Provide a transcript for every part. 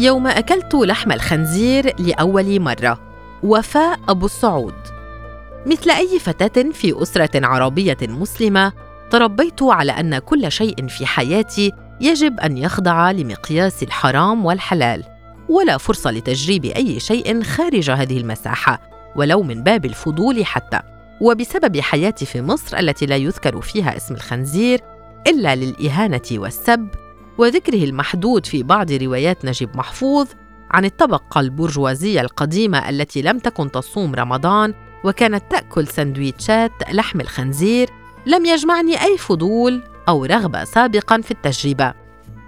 يوم أكلت لحم الخنزير لأول مرة. وفاء أبو السعود مثل أي فتاة في أسرة عربية مسلمة تربيت على أن كل شيء في حياتي يجب أن يخضع لمقياس الحرام والحلال ولا فرصة لتجريب أي شيء خارج هذه المساحة ولو من باب الفضول حتى. وبسبب حياتي في مصر التي لا يذكر فيها اسم الخنزير إلا للإهانة والسب وذكره المحدود في بعض روايات نجيب محفوظ عن الطبقة البرجوازية القديمة التي لم تكن تصوم رمضان وكانت تأكل سندويتشات لحم الخنزير لم يجمعني أي فضول أو رغبة سابقا في التجربة.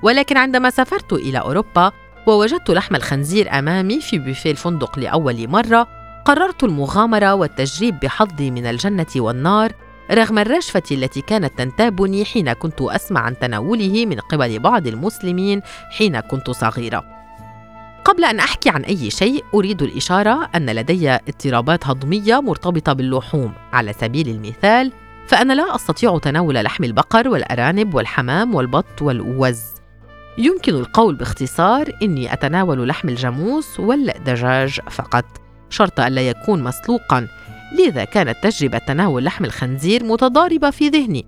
ولكن عندما سافرت إلى أوروبا ووجدت لحم الخنزير أمامي في بوفيه الفندق لأول مرة قررت المغامرة والتجريب بحظي من الجنة والنار رغم الرشفة التي كانت تنتابني حين كنت أسمع عن تناوله من قبل بعض المسلمين حين كنت صغيرة. قبل أن أحكي عن أي شيء أريد الإشارة أن لدي اضطرابات هضمية مرتبطة باللحوم، على سبيل المثال فأنا لا أستطيع تناول لحم البقر والأرانب والحمام والبط والأوز. يمكن القول باختصار إني أتناول لحم الجاموس والدجاج فقط، شرط ألا يكون مسلوقًا لذا كانت تجربة تناول لحم الخنزير متضاربة في ذهني.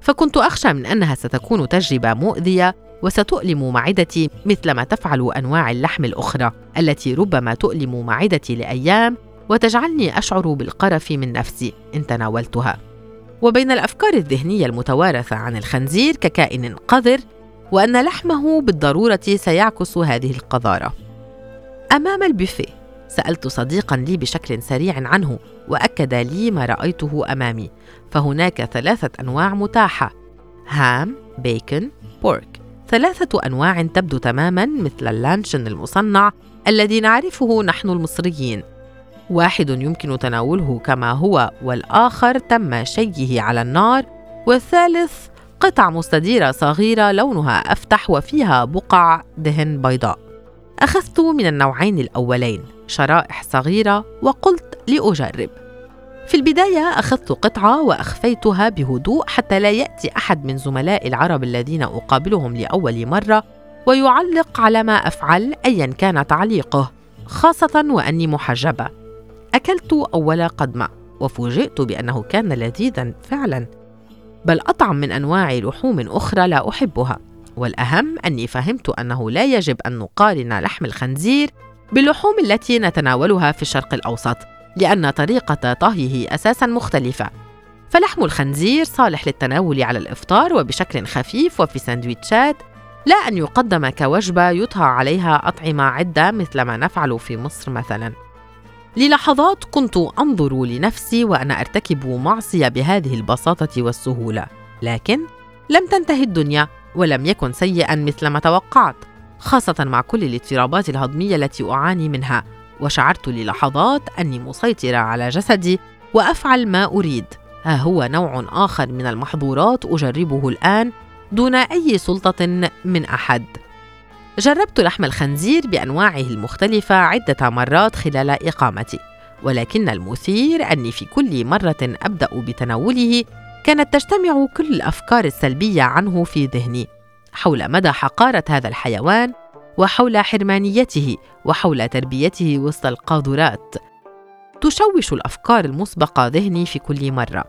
فكنت أخشى من أنها ستكون تجربة مؤذية وستؤلم معدتي مثل ما تفعل أنواع اللحم الأخرى التي ربما تؤلم معدتي لأيام وتجعلني أشعر بالقرف من نفسي إن تناولتها. وبين الأفكار الذهنية المتوارثة عن الخنزير ككائن قذر وأن لحمه بالضرورة سيعكس هذه القذارة. أمام البوفيه سألت صديقا لي بشكل سريع عنه وأكد لي ما رأيته أمامي. فهناك ثلاثة أنواع متاحة. هام بيكن بورك ثلاثة أنواع تبدو تماما مثل اللانشون المصنع الذي نعرفه نحن المصريين. واحد يمكن تناوله كما هو والآخر تم شيه على النار. والثالث قطع مستديرة صغيرة لونها أفتح وفيها بقع دهن بيضاء. أخذت من النوعين الأولين. شرائح صغيرة وقلت لأجرب. في البداية أخذت قطعة وأخفيتها بهدوء حتى لا يأتي أحد من زملائي العرب الذين أقابلهم لأول مرة ويعلق على ما أفعل أيا كان تعليقه، خاصة وأني محجبة. أكلت أول قدمة وفوجئت بأنه كان لذيذا فعلا، بل أطعم من أنواع لحوم أخرى لا أحبها. والأهم أني فهمت أنه لا يجب أن نقارن لحم الخنزير باللحوم التي نتناولها في الشرق الأوسط لأن طريقة طهيه أساسا مختلفة. فلحم الخنزير صالح للتناول على الإفطار وبشكل خفيف وفي سندويتشات لا أن يقدم كوجبة يطهى عليها أطعمة عدة مثل ما نفعل في مصر مثلا. للحظات كنت أنظر لنفسي وأنا أرتكب معصية بهذه البساطة والسهولة لكن لم تنتهي الدنيا ولم يكن سيئا مثل ما توقعت. خاصة مع كل الاضطرابات الهضمية التي أعاني منها. وشعرت للحظات أني مسيطرة على جسدي وأفعل ما أريد. ها هو نوع آخر من المحظورات أجربه الآن دون أي سلطة من أحد. جربت لحم الخنزير بأنواعه المختلفة عدة مرات خلال إقامتي ولكن المثير أني في كل مرة أبدأ بتناوله كانت تجتمع كل الأفكار السلبية عنه في ذهني. حول مدى حقارة هذا الحيوان وحول حرمانيته وحول تربيته وسط القاذورات. تشوش الأفكار المسبقة ذهني في كل مرة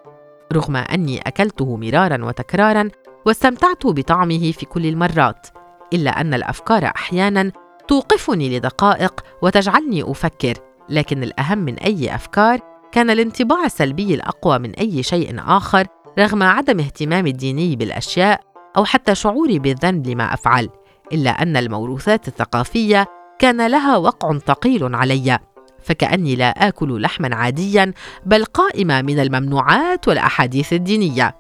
رغم أني أكلته مرارا وتكرارا واستمتعت بطعمه في كل المرات إلا أن الأفكار أحيانا توقفني لدقائق وتجعلني أفكر لكن الأهم من أي أفكار كان الانطباع السلبي الأقوى من أي شيء آخر رغم عدم اهتمامي الديني بالأشياء أو حتى شعوري بالذنب لما أفعل إلا أن الموروثات الثقافية كان لها وقع ثقيل علي فكأني لا آكل لحما عاديا بل قائمة من الممنوعات والأحاديث الدينية.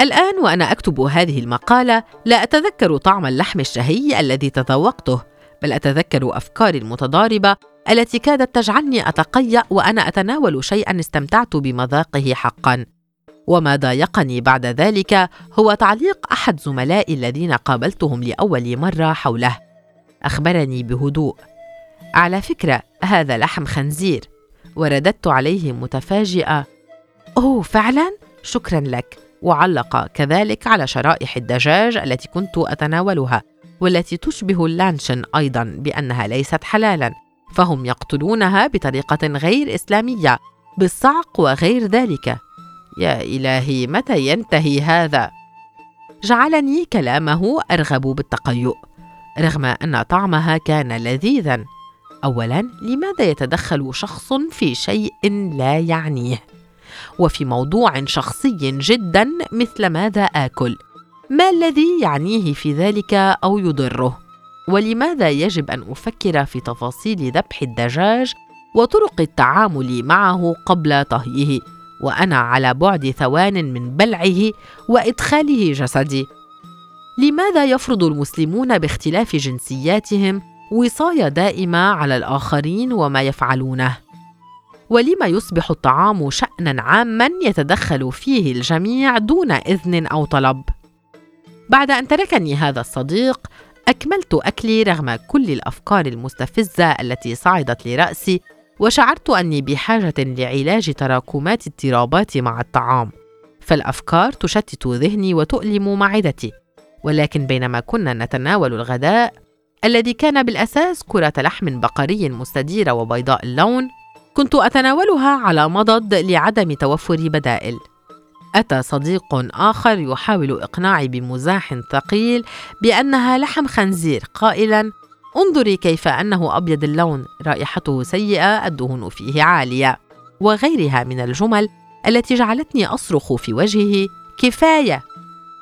الآن وأنا أكتب هذه المقالة لا أتذكر طعم اللحم الشهي الذي تذوقته بل أتذكر أفكاري المتضاربة التي كادت تجعلني أتقيأ وأنا أتناول شيئا استمتعت بمذاقه حقا. وما ضايقني بعد ذلك هو تعليق أحد زملائي الذين قابلتهم لأول مرة حوله. أخبرني بهدوء. على فكرة هذا لحم خنزير. ورددت عليه متفاجئة. أوه فعلا؟ شكرا لك. وعلق كذلك على شرائح الدجاج التي كنت أتناولها والتي تشبه اللانشن أيضا بأنها ليست حلالا. فهم يقتلونها بطريقة غير إسلامية بالصعق وغير ذلك. يا إلهي متى ينتهي هذا؟ جعلني كلامه أرغب بالتقيؤ رغم أن طعمها كان لذيذا أولا لماذا يتدخل شخص في شيء لا يعنيه؟ وفي موضوع شخصي جدا مثل ماذا آكل ما الذي يعنيه في ذلك أو يضره؟ ولماذا يجب أن أفكر في تفاصيل ذبح الدجاج وطرق التعامل معه قبل طهيه وأنا على بعد ثوان من بلعه وإدخاله جسدي. لماذا يفرض المسلمون باختلاف جنسياتهم وصايه دائمة على الآخرين وما يفعلونه؟ ولما يصبح الطعام شانا عاما يتدخل فيه الجميع دون إذن أو طلب؟ بعد أن تركني هذا الصديق أكملت أكلي رغم كل الأفكار المستفزة التي صعدت لرأسي وشعرت أني بحاجة لعلاج تراكمات اضطرابات مع الطعام. فالأفكار تشتت ذهني وتؤلم معدتي. ولكن بينما كنا نتناول الغداء الذي كان بالأساس كرة لحم بقري مستديرة وبيضاء اللون كنت أتناولها على مضض لعدم توفر بدائل. أتى صديق آخر يحاول إقناعي بمزاح ثقيل بأنها لحم خنزير قائلا انظري كيف أنه أبيض اللون رائحته سيئة الدهون فيه عالية وغيرها من الجمل التي جعلتني أصرخ في وجهه كفاية.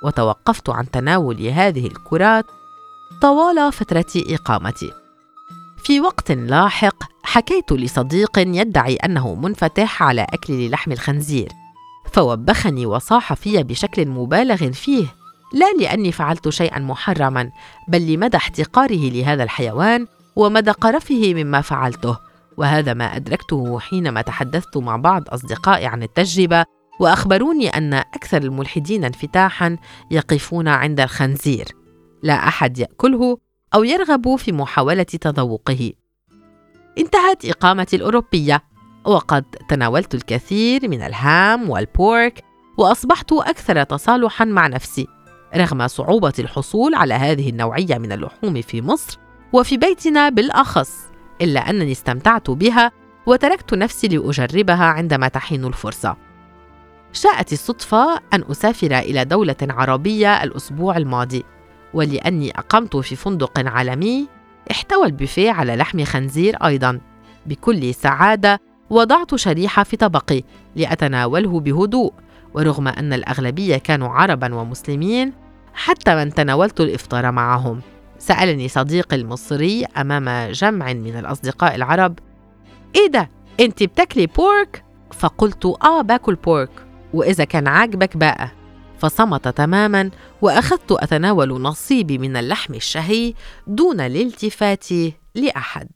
وتوقفت عن تناول هذه الكرات طوال فترة إقامتي. في وقت لاحق حكيت لصديق يدعي أنه منفتح على أكل لحم الخنزير فوبخني وصاح في بشكل مبالغ فيه. لا لأني فعلت شيئا محرما بل لمدى احتقاره لهذا الحيوان ومدى قرفه مما فعلته. وهذا ما أدركته حينما تحدثت مع بعض أصدقائي عن التجربة وأخبروني أن أكثر الملحدين انفتاحا يقفون عند الخنزير. لا أحد يأكله أو يرغب في محاولة تذوقه. انتهت إقامتي الأوروبية وقد تناولت الكثير من الهام والبورك وأصبحت أكثر تصالحا مع نفسي. رغم صعوبة الحصول على هذه النوعية من اللحوم في مصر وفي بيتنا بالأخص إلا أنني استمتعت بها وتركت نفسي لأجربها عندما تحين الفرصة. شاءت الصدفة أن أسافر إلى دولة عربية الأسبوع الماضي، ولأني أقمت في فندق عالمي احتوى البوفيه على لحم خنزير أيضا. بكل سعادة وضعت شريحة في طبقي لأتناوله بهدوء، ورغم أن الأغلبية كانوا عربا ومسلمين حتى من تناولت الإفطار معهم سألني صديقي المصري أمام جمع من الأصدقاء العرب إيه ده؟ أنت بتاكلي بورك؟ فقلت آه باكل بورك وإذا كان عاجبك بقى فصمت تماما وأخذت أتناول نصيبي من اللحم الشهي دون الالتفات لأحد